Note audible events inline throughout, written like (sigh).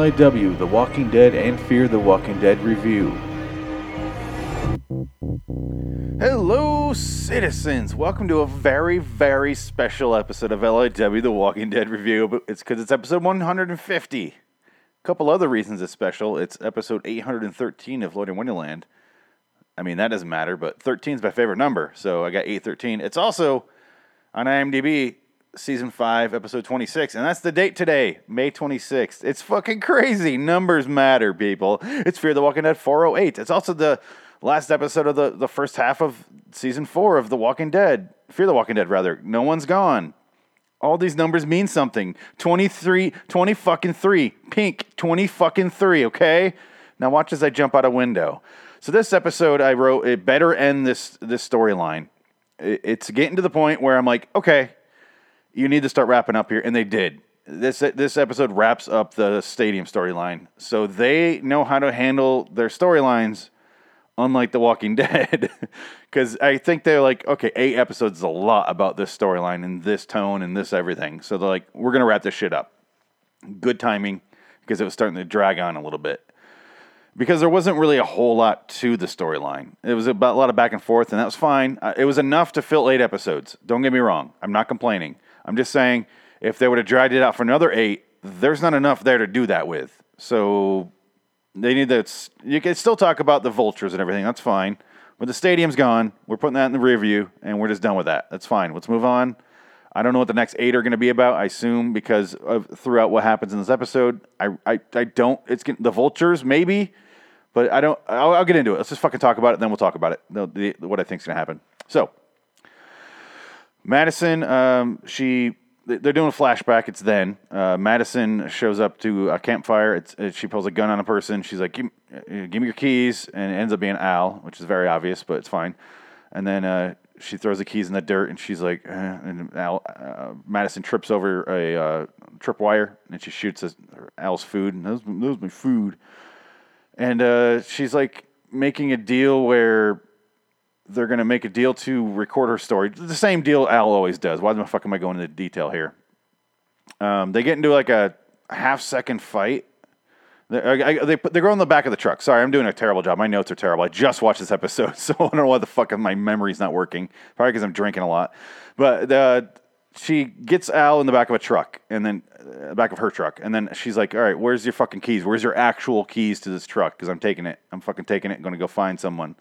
MLAW, The Walking Dead, and Fear the Walking Dead review. Hello, citizens! Welcome to a very, very special episode of LIW The Walking Dead review. But it's because it's episode 150. A couple other reasons it's special. It's episode 813 of Loitering in Wonderland. I mean, that doesn't matter, but 13 is my favorite number, so I got 813. It's also on IMDb season 5, episode 26, and that's the date today, May 26th. It's fucking crazy. Numbers matter, people. It's Fear the Walking Dead 408. It's also the last episode of the, the first half of season 4 of The Walking Dead. Fear the Walking Dead, rather. No one's gone. All these numbers mean something. 23, 20 fucking 3. Pink, 20 fucking 3, okay? Now watch as I jump out a window. So this episode I wrote, it better end this this storyline. It's getting to the point where I'm like, okay, you need to start wrapping up here, and they did. This this episode wraps up the stadium storyline, so they know how to handle their storylines, unlike The Walking (laughs) Dead. Because I think they're like, okay, eight episodes is a lot about this storyline and this tone and this everything. So they're like, we're gonna wrap this shit up. Good timing because it was starting to drag on a little bit because there wasn't really a whole lot to the storyline. It was about a lot of back and forth, and that was fine. Uh, It was enough to fill eight episodes. Don't get me wrong. I'm not complaining. I'm just saying if they would have dragged it out for another eight, there's not enough there to do that with. So they need to. You can still talk about the vultures and everything. That's fine. But the stadium's gone. We're putting that in the review, and we're just done with that. That's fine. Let's move on. I don't know what the next eight are going to be about. I assume because of throughout what happens in this episode, I I, I don't. It's the vultures maybe, but I don't. I'll, I'll get into it. Let's just fucking talk about it, then we'll talk about it. The, the, what I think's going to happen. So Madison, um, she they're doing a flashback. It's then uh, Madison shows up to a campfire. It's it, she pulls a gun on a person. She's like, give, uh, "Give me your keys," and it ends up being Al, which is very obvious, but it's fine. And then uh, she throws the keys in the dirt, and she's like, eh, and Al, uh, Madison trips over a uh, tripwire, and she shoots his, Al's food. And those, those my food. And uh, she's like making a deal where they're going to make a deal to record her story. The same deal Al always does. Why the fuck am I going into detail here? Um, they get into like a half second fight. They, I, they, put, they go in the back of the truck. Sorry, I'm doing a terrible job. My notes are terrible. I just watched this episode, (laughs) so I don't know why the fuck my memory's not working. Probably because I'm drinking a lot. But uh, she gets Al in the back of a truck, and then uh, back of her truck, and then she's like, "All right, where's your fucking keys? Where's your actual keys to this truck? Because I'm taking it. I'm fucking taking it. going to go find someone."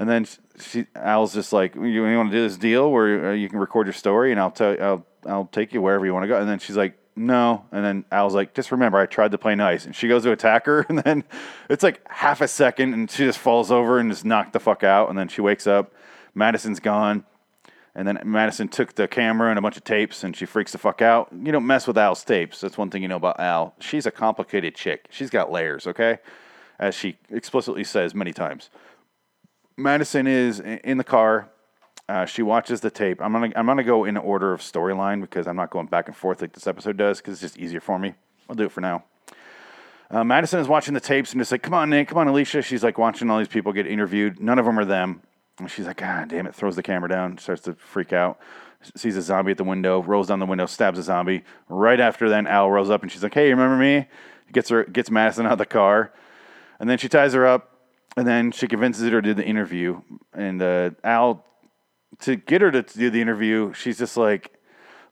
And then she, Al's just like, "You, you want to do this deal where uh, you can record your story, and I'll tell, I'll, I'll take you wherever you want to go." And then she's like, "No." And then Al's like, "Just remember, I tried to play nice." And she goes to attack her, (laughs) and then it's like half a second, and she just falls over and just knocked the fuck out. And then she wakes up. Madison's gone. And then Madison took the camera and a bunch of tapes, and she freaks the fuck out. You don't mess with Al's tapes. That's one thing you know about Al. She's a complicated chick. She's got layers, okay? As she explicitly says many times. Madison is in the car. Uh, she watches the tape. I'm gonna I'm gonna go in order of storyline because I'm not going back and forth like this episode does because it's just easier for me. I'll do it for now. Uh, Madison is watching the tapes and just like, come on, Nick, come on, Alicia. She's like watching all these people get interviewed. None of them are them. And she's like, God damn it, throws the camera down, starts to freak out. Sees a zombie at the window, rolls down the window, stabs a zombie. Right after then, Al rolls up and she's like, Hey, remember me? Gets her gets Madison out of the car. And then she ties her up, and then she convinces her to do the interview. And uh, Al, to get her to do the interview, she's just like,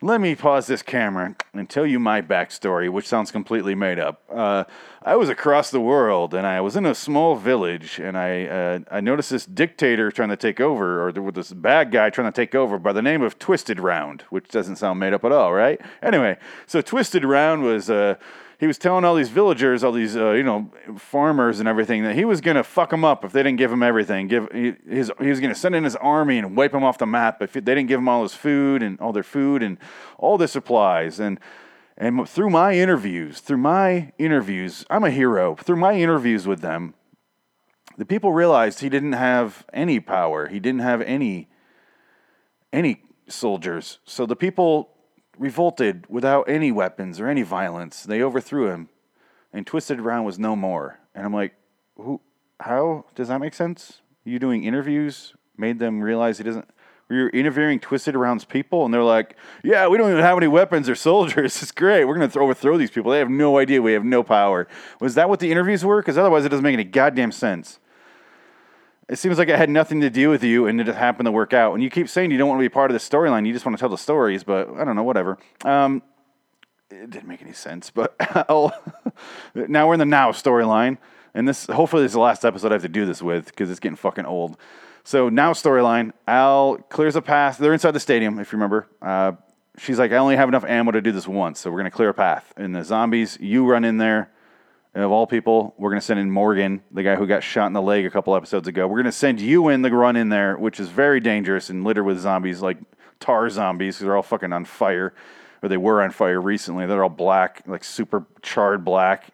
let me pause this camera and tell you my backstory, which sounds completely made up. Uh, I was across the world, and I was in a small village, and I uh, I noticed this dictator trying to take over, or there was this bad guy trying to take over by the name of Twisted Round, which doesn't sound made up at all, right? Anyway, so Twisted Round was. Uh, he was telling all these villagers, all these uh, you know farmers and everything that he was gonna fuck them up if they didn't give him everything. Give he, his he was gonna send in his army and wipe them off the map if they didn't give him all his food and all their food and all their supplies and. And through my interviews, through my interviews, I'm a hero. Through my interviews with them, the people realized he didn't have any power. He didn't have any any soldiers. So the people revolted without any weapons or any violence. They overthrew him, and Twisted Round was no more. And I'm like, who? How does that make sense? You doing interviews made them realize he doesn't. You're interviewing Twisted Around's people, and they're like, "Yeah, we don't even have any weapons or soldiers. (laughs) It's great. We're gonna overthrow these people. They have no idea we have no power." Was that what the interviews were? Because otherwise, it doesn't make any goddamn sense. It seems like it had nothing to do with you, and it just happened to work out. And you keep saying you don't want to be part of the storyline. You just want to tell the stories, but I don't know, whatever. Um, it didn't make any sense. But (laughs) now we're in the now storyline, and this hopefully this is the last episode I have to do this with because it's getting fucking old. So now storyline, Al clears a path. They're inside the stadium, if you remember. Uh, she's like, I only have enough ammo to do this once, so we're gonna clear a path. And the zombies, you run in there. And of all people, we're gonna send in Morgan, the guy who got shot in the leg a couple episodes ago. We're gonna send you in the run in there, which is very dangerous and littered with zombies, like tar zombies, because they're all fucking on fire, or they were on fire recently. They're all black, like super charred black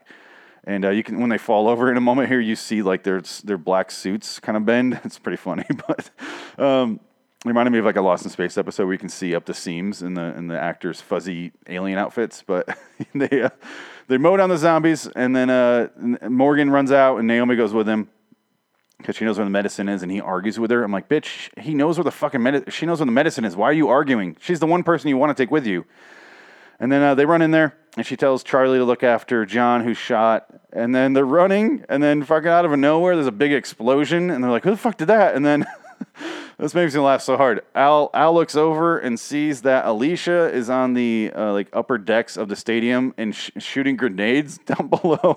and uh, you can when they fall over in a moment here, you see like their their black suits kind of bend. (laughs) It's pretty funny, (laughs) but um, reminded me of like a Lost in Space episode where you can see up the seams in the in the actors' fuzzy alien outfits. But (laughs) they uh, they mow down the zombies, and then uh, Morgan runs out, and Naomi goes with him because she knows where the medicine is, and he argues with her. I'm like, bitch, he knows where the fucking medicine. She knows where the medicine is. Why are you arguing? She's the one person you want to take with you. And then uh, they run in there, and she tells Charlie to look after John, who's shot. And then they're running, and then fucking out of nowhere, there's a big explosion, and they're like, "Who the fuck did that?" And then (laughs) this makes me laugh so hard. Al Al looks over and sees that Alicia is on the uh, like upper decks of the stadium and sh- shooting grenades (laughs) down below.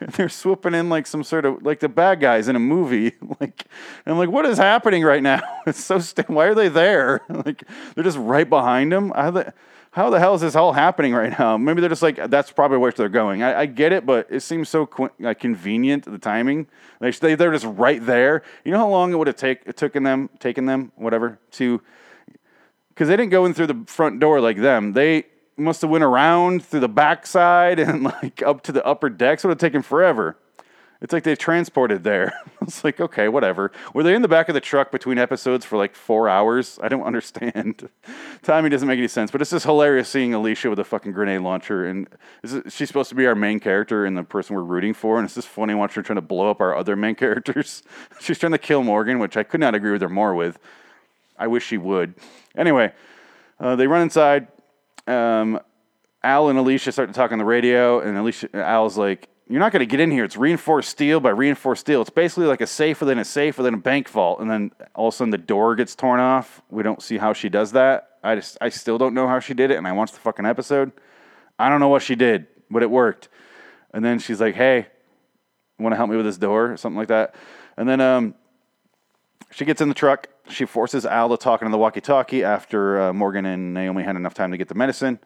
they're swooping in like some sort of like the bad guys in a movie. (laughs) like, I'm like, what is happening right now? (laughs) It's so st- why are they there? like, they're just right behind him. I how the hell is this all happening right now? Maybe they're just like, that's probably where they're going. I, I get it, but it seems so qu- like convenient, the timing. Like they, they're just right there. You know how long it would have take, taken them, taken them, whatever, to, because they didn't go in through the front door like them. They must have went around through the backside (laughs) and like up to the upper decks. Would have taken forever. It's like they've transported there. (laughs) it's like, okay, whatever. Were they in the back of the truck between episodes for like four hours? I don't (laughs) understand. Timing doesn't make any sense, but it's just hilarious seeing Alicia with a fucking grenade launcher. And it, she's supposed to be our main character and the person we're rooting for. And it's just funny watching her trying to blow up our other main (laughs) characters. she's trying to kill Morgan, which I could not agree with her more with. I wish she would. Anyway, uh, they run inside. Um, Al and Alicia start to talk on the radio, and Alicia, Al's like, you're not going to get in here. It's reinforced steel by reinforced steel. It's basically like a safe within a safe within a bank vault. And then all of a sudden the door gets torn off. We don't see how she does that. I just, I still don't know how she did it. And I watched the fucking episode. I don't know what she did, but it worked. And then she's like, hey, want to help me with this door or something like that. And then um, she gets in the truck. She forces Al to talk into the walkie talkie after uh, Morgan and Naomi had enough time to get the medicine.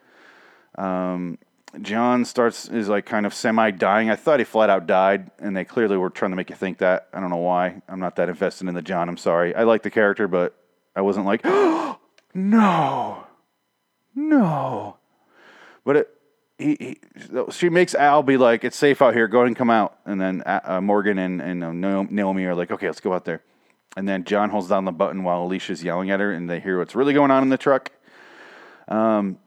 Um, John starts is like kind of semi dying. I thought he flat out died, and they clearly were trying to make you think that. I don't know why. I'm not that invested in the John. I'm sorry. I like the character, but I wasn't like, oh, (gasps) no, no. But it, he, he, she makes Al be like, it's safe out here. Go ahead and come out. And then uh, uh Morgan and, and uh, Naomi are like, okay, let's go out there. And then John holds down the button while Alicia's yelling at her, and they hear what's really going on in the truck. Um,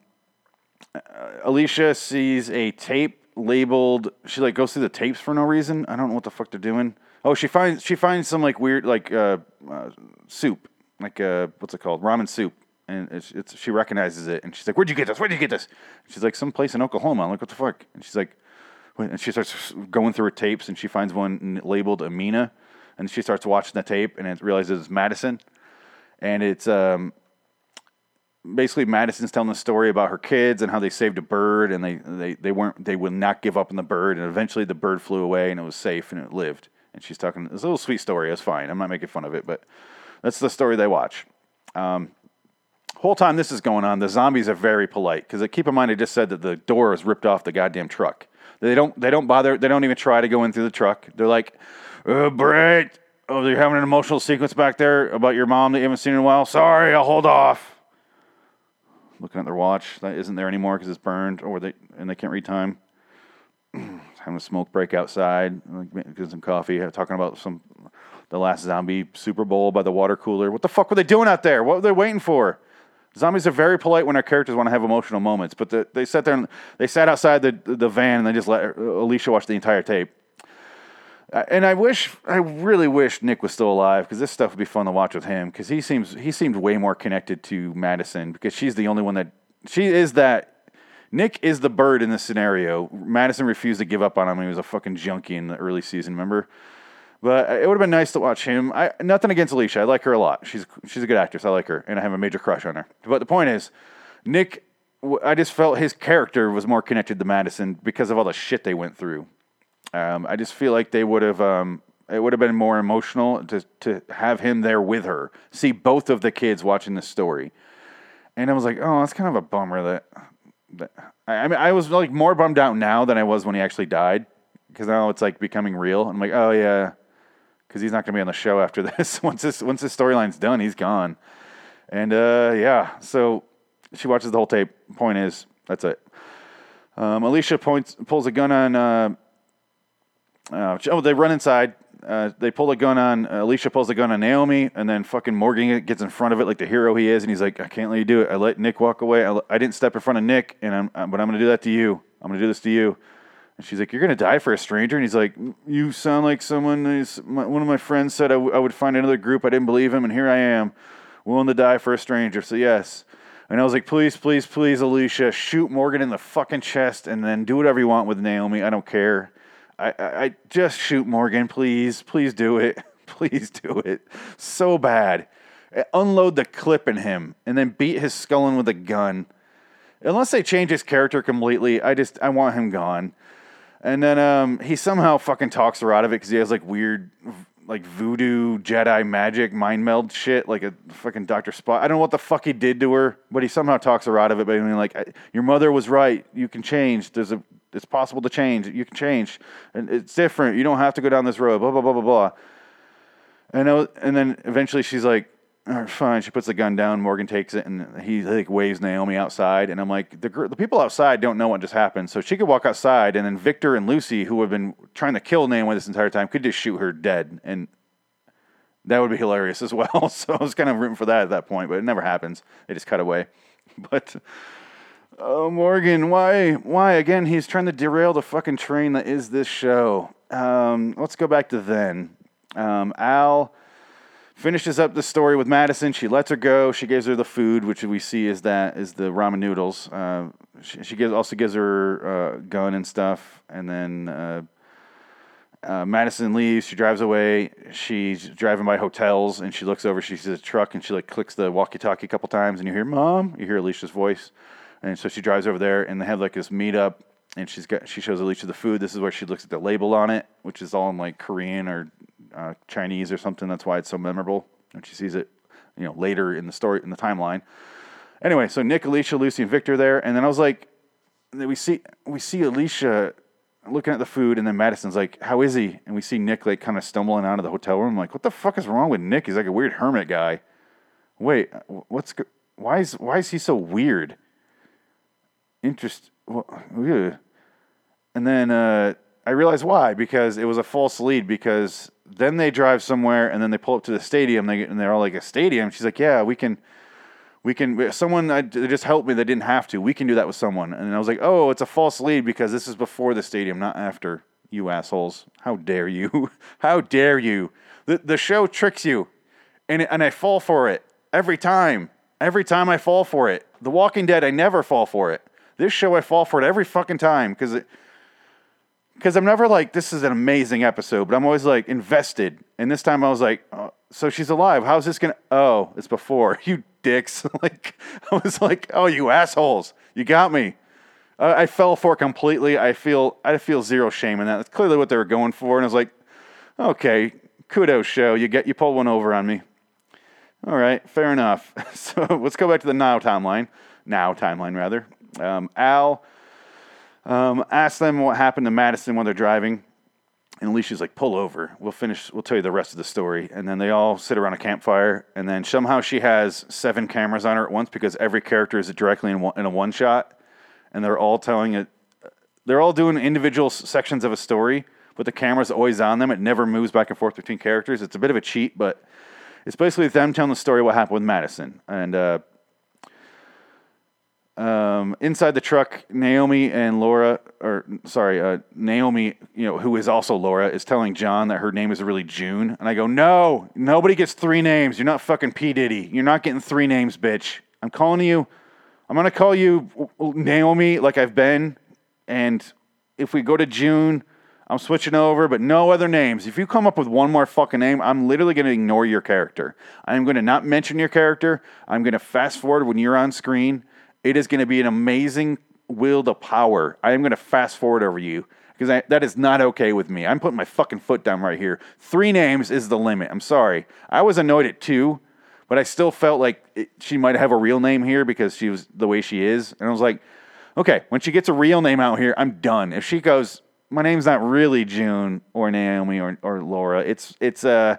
Alicia sees a tape labeled. She like goes through the tapes for no reason. I don't know what the fuck they're doing. Oh, she finds she finds some like weird like uh, uh, soup, like uh, what's it called, ramen soup, and it's, it's she recognizes it, and she's like, "Where'd you get this? Where'd you get this?" she's like, "Some place in Oklahoma." I'm like, "What the fuck?" And she's like, and she starts going through her tapes, and she finds one labeled Amina, and she starts watching the tape, and it realizes it's Madison, and it's um, basically Madison's telling the story about her kids and how they saved a bird and they, they, they weren't they would not give up on the bird and eventually the bird flew away and it was safe and it lived. And she's talking it's a little sweet story, it's fine. I'm not making fun of it, but that's the story they watch. Um, whole time this is going on, the zombies are very polite because keep in mind I just said that the door is ripped off the goddamn truck. They don't they don't bother they don't even try to go in through the truck. They're like, uh, Brett, oh, you're having an emotional sequence back there about your mom that you haven't seen in a while. Sorry, I'll hold off looking at their watch that isn't there anymore because it's burned, or they and they can't read time. (clears throat) Having a smoke break outside, getting some coffee, talking about some the last zombie Super Bowl by the water cooler. What the fuck were they doing out there? What were they waiting for? Zombies are very polite when our characters want to have emotional moments, but the, they sat there and they sat outside the the van and they just let uh, Alicia watch the entire tape. Uh, And I wish, I really wish Nick was still alive because this stuff would be fun to watch with him because he seems he seemed way more connected to Madison because she's the only one that she is that. Nick is the bird in this scenario. Madison refused to give up on him. He was a fucking junkie in the early season. Remember? But it would have been nice to watch him. I nothing against Alicia. I like her a lot. She's she's a good actress. I like her, and I have a major crush on her. But the point is, Nick. I just felt his character was more connected to Madison because of all the shit they went through. Um, I just feel like they would have. Um, it would have been more emotional to to have him there with her, see both of the kids watching the story, and I was like, oh, that's kind of a bummer that. that I, I mean, I was like more bummed out now than I was when he actually died, because now it's like becoming real. I'm like, oh yeah, because he's not going to be on the show after (laughs) this. once this once this storyline's done, he's gone. And uh, yeah, so she watches the whole tape. Point is, that's it. Um, Alicia points pulls a gun on. Uh, uh, oh, they run inside. Uh, they pull a gun on Alicia. Pulls a gun on Naomi, and then fucking Morgan gets in front of it like the hero he is, and he's like, "I can't let you do it. I let Nick walk away. I, I didn't step in front of Nick, and I'm, uh, but I'm to do that to you. I'm to do this to you." And she's like, "You're to die for a stranger." And he's like, "You sound like someone. my, one of my friends said I, w- I would find another group. I didn't believe him, and here I am, willing to die for a stranger. So yes." And I was like, "Please, please, please, Alicia, shoot Morgan in the fucking chest, and then do whatever you want with Naomi. I don't care." I, I, I just shoot Morgan, please, please do it, (laughs) please do it. So bad. Uh, Unload the clip in him and then beat his skull in with a gun. Unless they change his character completely, I just I want him gone. And then um, he somehow fucking talks her out of it because he has like weird, like voodoo Jedi magic mind meld shit, like a fucking Doctor Spock. I don't know what the fuck he did to her, but he somehow talks her out of it by being like, "Your mother was right. You can change. There's a, it's possible to change. You can change, and it's different. You don't have to go down this road." Blah blah blah blah blah. And was, and then eventually she's like, fine. She puts the gun down. Morgan takes it, and he like waves Naomi outside. And I'm like, the the people outside don't know what just happened, so she could walk outside, and then Victor and Lucy, who have been trying to kill Naomi this entire time, could just shoot her dead, and that would be hilarious as well. (laughs) So I was kind of rooting for that at that point, but it never happens. They just cut away. (laughs) But oh, Morgan, why, why again? He's trying to derail the fucking train that is this show. Um, let's go back to then. Um, Al finishes up the story with Madison. She lets her go. She gives her the food, which we see is that is the ramen noodles. Uh, she, she gives also gives her uh, gun and stuff, and then uh, uh, Madison leaves. She drives away. She's driving by hotels, and she looks over. She sees a truck, and she like clicks the walkie-talkie a couple times, and you hear "Mom." You hear Alicia's voice, and so she drives over there, and they have like this meetup. And she's got she shows Alicia the food. This is where she looks at the label on it, which is all in like Korean or uh, Chinese or something. That's why it's so memorable. And she sees it, you know, later in the story in the timeline. Anyway, so Nick, Alicia, Lucy, and Victor there, and then I was like, we see we see Alicia looking at the food, and then Madison's like, "How is he?" And we see Nick like kind of stumbling out of the hotel room. I'm like, what the fuck is wrong with Nick? He's like a weird hermit guy. Wait, what's why is why is he so weird? Interest. Well, and then uh, I realized why because it was a false lead because then they drive somewhere and then they pull up to the stadium they, and they're all like a stadium. She's like, yeah, we can, we can. Someone I, they just helped me. They didn't have to. We can do that with someone. And I was like, oh, it's a false lead because this is before the stadium, not after. You assholes! How dare you? (laughs) How dare you? The the show tricks you, and and I fall for it every time. Every time I fall for it. The Walking Dead, I never fall for it. This show, I fall for it every fucking time because it because I'm never like, this is an amazing episode, but I'm always like invested. And this time I was like, oh, so she's alive. How's this gonna? Oh, it's before (laughs) you dicks. (laughs) like I was like, oh, you assholes, you got me. I fell for it completely. I feel I feel zero shame in that. That's clearly what they were going for. And I was like, okay, kudos, show. You get you pulled one over on me. All right, fair enough. (laughs) So let's go back to the now timeline. Now timeline rather. Um, Al um, them what happened to Madison when they're driving. And Alicia's like, pull over. We'll finish, we'll tell you the rest of the story. And then they all sit around a campfire. And then somehow she has seven cameras on her at once because every character is directly in, one, in a one shot. And they're all telling it, they're all doing individual sections of a story, but the camera's always on them. It never moves back and forth between characters. It's a bit of a cheat, but it's basically them telling the story what happened with Madison. And uh, Um, inside the truck, Naomi and Laura, or sorry, uh, Naomi, you know, who is also Laura, is telling John that her name is really June. And I go, no, nobody gets three names. You're not fucking P. Diddy. You're not getting three names, bitch. I'm calling you, I'm going to call you Naomi like I've been. And if we go to June, I'm switching over, but no other names. If you come up with one more fucking name, I'm literally going to ignore your character. I am going to not mention your character. I'm going to fast forward when you're on screen. It is going to be an amazing will of power. I am going to fast forward over you because that is not okay with me. I'm putting my fucking foot down right here. Three names is the limit. I'm sorry. I was annoyed at two, but I still felt like it, she might have a real name here because she was the way she is. And I was like, okay, when she gets a real name out here, I'm done. If she goes, my name's not really June or Naomi or, or Laura, it's, it's, uh,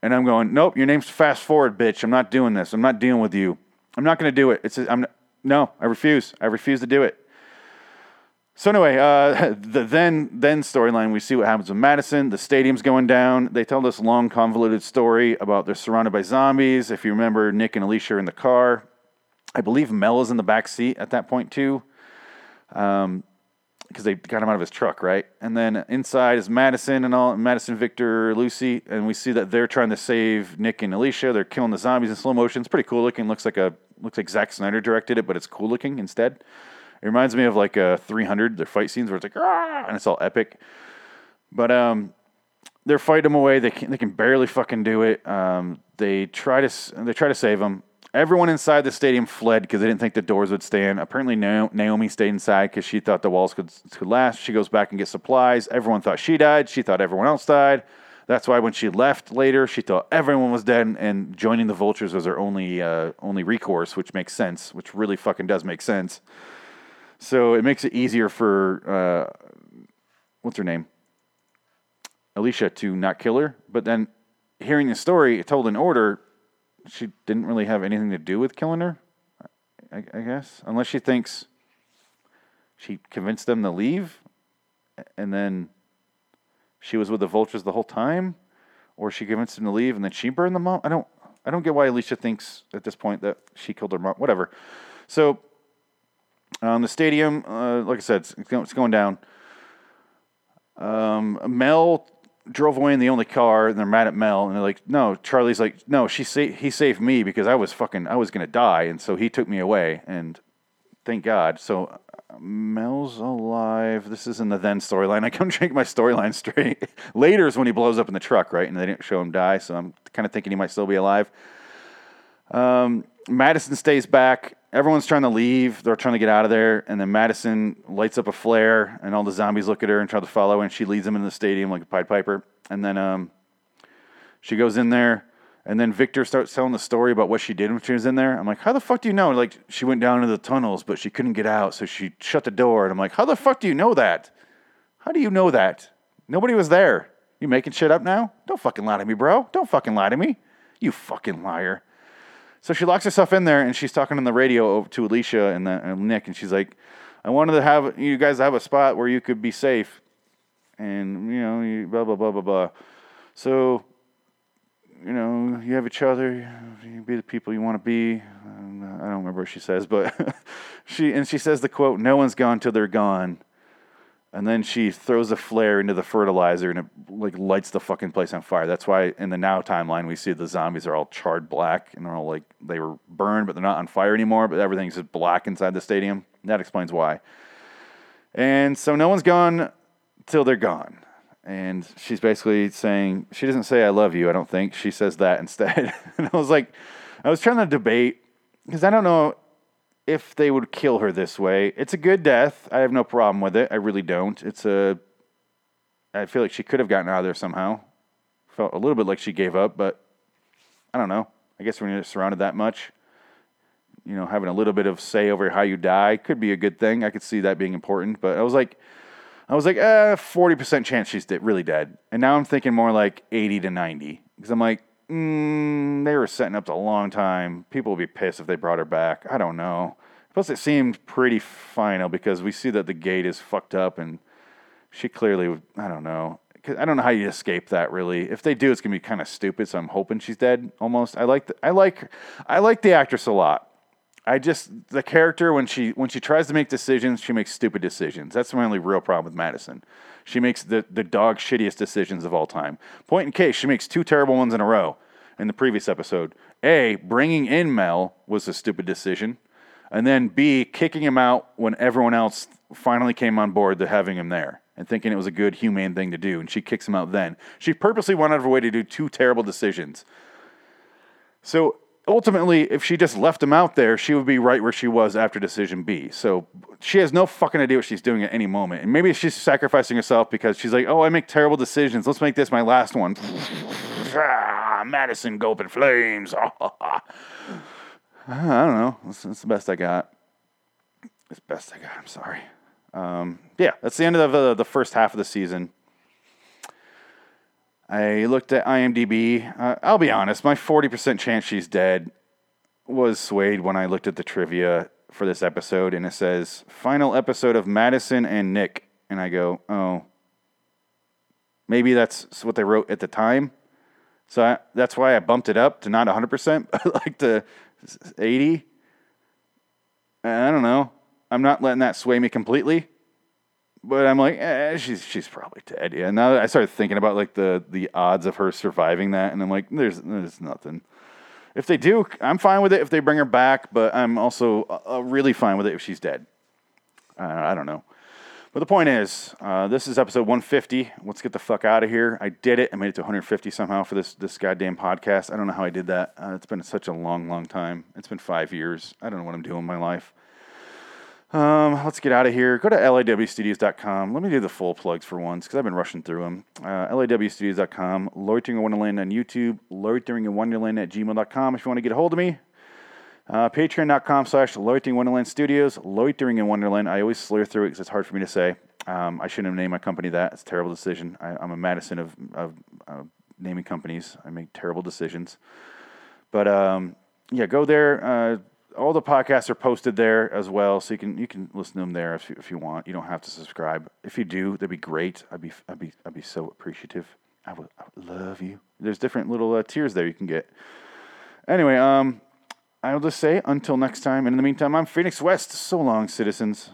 and I'm going, nope, your name's fast forward, bitch. I'm not doing this. I'm not dealing with you. I'm not going to do it. It's, I'm, no, I refuse. I refuse to do it. So anyway, uh, (laughs) the then then storyline, we see what happens with Madison. The stadium's going down. They tell this long, convoluted story about they're surrounded by zombies. If you remember, Nick and Alicia are in the car. I believe Mel is in the back seat at that point too, because um, they got him out of his truck, right? And then inside is Madison and all, Madison, Victor, Lucy, and we see that they're trying to save Nick and Alicia. They're killing the zombies in slow motion. It's pretty cool looking. Looks like a looks like Zack Snyder directed it, but it's cool looking instead. It reminds me of like a 300, their fight scenes where it's like, ah, and it's all epic. But um, they're fighting them away. They can, they can barely fucking do it. Um, they try to they try to save them. Everyone inside the stadium fled because they didn't think the doors would stand. Apparently, Naomi stayed inside because she thought the walls could, could last. She goes back and gets supplies. Everyone thought she died. She thought everyone else died. That's why when she left later, she thought everyone was dead, and joining the Vultures was her only uh, only recourse, which makes sense. Which really fucking does make sense. So it makes it easier for uh, what's her name, Alicia, to not kill her. But then hearing the story told in order, she didn't really have anything to do with killing her. I, I guess, unless she thinks she convinced them to leave, and then she was with the vultures the whole time, or she convinced him to leave and then she burned them up. I don't, I don't get why Alicia thinks at this point that she killed her mom. Whatever. So, um, the stadium, uh, like I said, it's, it's going down. Um, Mel drove away in the only car, and they're mad at Mel, and they're like, "No." Charlie's like, "No, she sa- he saved me because I was fucking, I was gonna die, and so he took me away, and thank God." So Mel's alive. This isn't the then storyline. I couldn't (laughs) drink my storyline straight. Later is when he blows up in the truck, right? And they didn't show him die, so I'm kind of thinking he might still be alive. Um, Madison stays back. Everyone's trying to leave. They're trying to get out of there. And then Madison lights up a flare, and all the zombies look at her and try to follow. And she leads them into the stadium like a Pied Piper. And then um, she goes in there and then Victor starts telling the story about what she did when she was in there. I'm like, how the fuck do you know? Like, she went down into the tunnels, but she couldn't get out, so she shut the door. And I'm like, how the fuck do you know that? How do you know that? Nobody was there. You making shit up now? Don't fucking lie to me, bro. Don't fucking lie to me. You fucking liar. So she locks herself in there and she's talking on the radio to Alicia and, the, and Nick, and she's like, I wanted to have you guys have a spot where you could be safe. And, you know, blah, blah, blah, blah, blah. So you know, you have each other, you be the people you want to be. Uh, I don't remember what she says, but (laughs) she and she says the quote, "No one's gone till they're gone." And then she throws a flare into the fertilizer and it like lights the fucking place on fire. That's why in the now timeline we see the zombies are all charred black and they're all like they were burned, but they're not on fire anymore. But everything's just black inside the stadium. That explains why. And so no one's gone till they're gone and she's basically saying she doesn't say I love you. I don't think she says that instead. (laughs) and I was like, I was trying to debate because I don't know if they would kill her this way. It's a good death. I have no problem with it. I really don't. It's a. I feel like she could have gotten out of there somehow. Felt a little bit like she gave up, but I don't know. I guess when you're surrounded that much, you know, having a little bit of say over how you die could be a good thing. I could see that being important, but I was like I was like, eh, 40% chance she's really dead. And now I'm thinking more like 80 to 90. Because I'm like, mm, they were setting up a long time. People would be pissed if they brought her back. I don't know. Plus, it seemed pretty final because we see that the gate is fucked up and she clearly, I don't know. I don't know how you escape that really. If they do, it's gonna be kind of stupid. So I'm hoping she's dead almost. I like the, I like I like the actress a lot. I just the character when she when she tries to make decisions, she makes stupid decisions. That's my only real problem with Madison. She makes the the dog shittiest decisions of all time. Point in case, she makes two terrible ones in a row in the previous episode. A, bringing in Mel was a stupid decision, and then B, kicking him out when everyone else finally came on board to having him there and thinking it was a good humane thing to do, and she kicks him out then. She purposely went out of her way to do two terrible decisions. So ultimately, if she just left him out there, she would be right where she was after decision B. So she has no fucking idea what she's doing at any moment. And maybe she's sacrificing herself because she's like, oh, I make terrible decisions. Let's make this my last one. (laughs) ah, Madison, go up in flames. (laughs) I don't know. That's, that's, the best I got. It's best I got. I'm sorry. Um, yeah, that's the end of the, the first half of the season. I looked at IMDb. Uh, I'll be honest, my 40% chance she's dead was swayed when I looked at the trivia for this episode, and it says final episode of Madison and Nick. And I go, oh, maybe that's what they wrote at the time. So I, that's why I bumped it up to not 100%, (laughs) but like to 80. I don't know. I'm not letting that sway me completely but I'm like, eh, she's she's probably dead. Yeah. Now I started thinking about like the the odds of her surviving that, and I'm like, there's there's nothing. If they do, I'm fine with it. If they bring her back, but I'm also uh really fine with it if she's dead. Uh, I don't know. But the point is, uh, this is episode 150. Let's get the fuck out of here. I did it. I made it to 150 somehow for this this goddamn podcast. I don't know how I did that. Uh, it's been such a long, long time. It's been five years. I don't know what I'm doing in my life. Um, let's get out of here. Go to lawstudios.com. Let me do the full plugs for once because I've been rushing through them. Uh, lawstudios.com, Loitering in Wonderland on YouTube, Loitering in Wonderland at gmail.com if you want to get a hold of me. Uh, Patreon.com slash Loitering Wonderland Studios, Loitering in Wonderland. I always slur through it because it's hard for me to say. Um, I shouldn't have named my company that. It's a terrible decision. I, am a Madison of, of naming companies. I make terrible decisions. But um, yeah, go there uh, all the podcasts are posted there as well, so you can you can listen to them there if you, if you want. You don't have to subscribe. If you do, that'd be great. I'd be I'd be I'd be so appreciative. I would, I would love you. There's different little uh, tiers there you can get. Anyway, um, I'll just say until next time. And in the meantime, I'm Phoenix West. So long, citizens.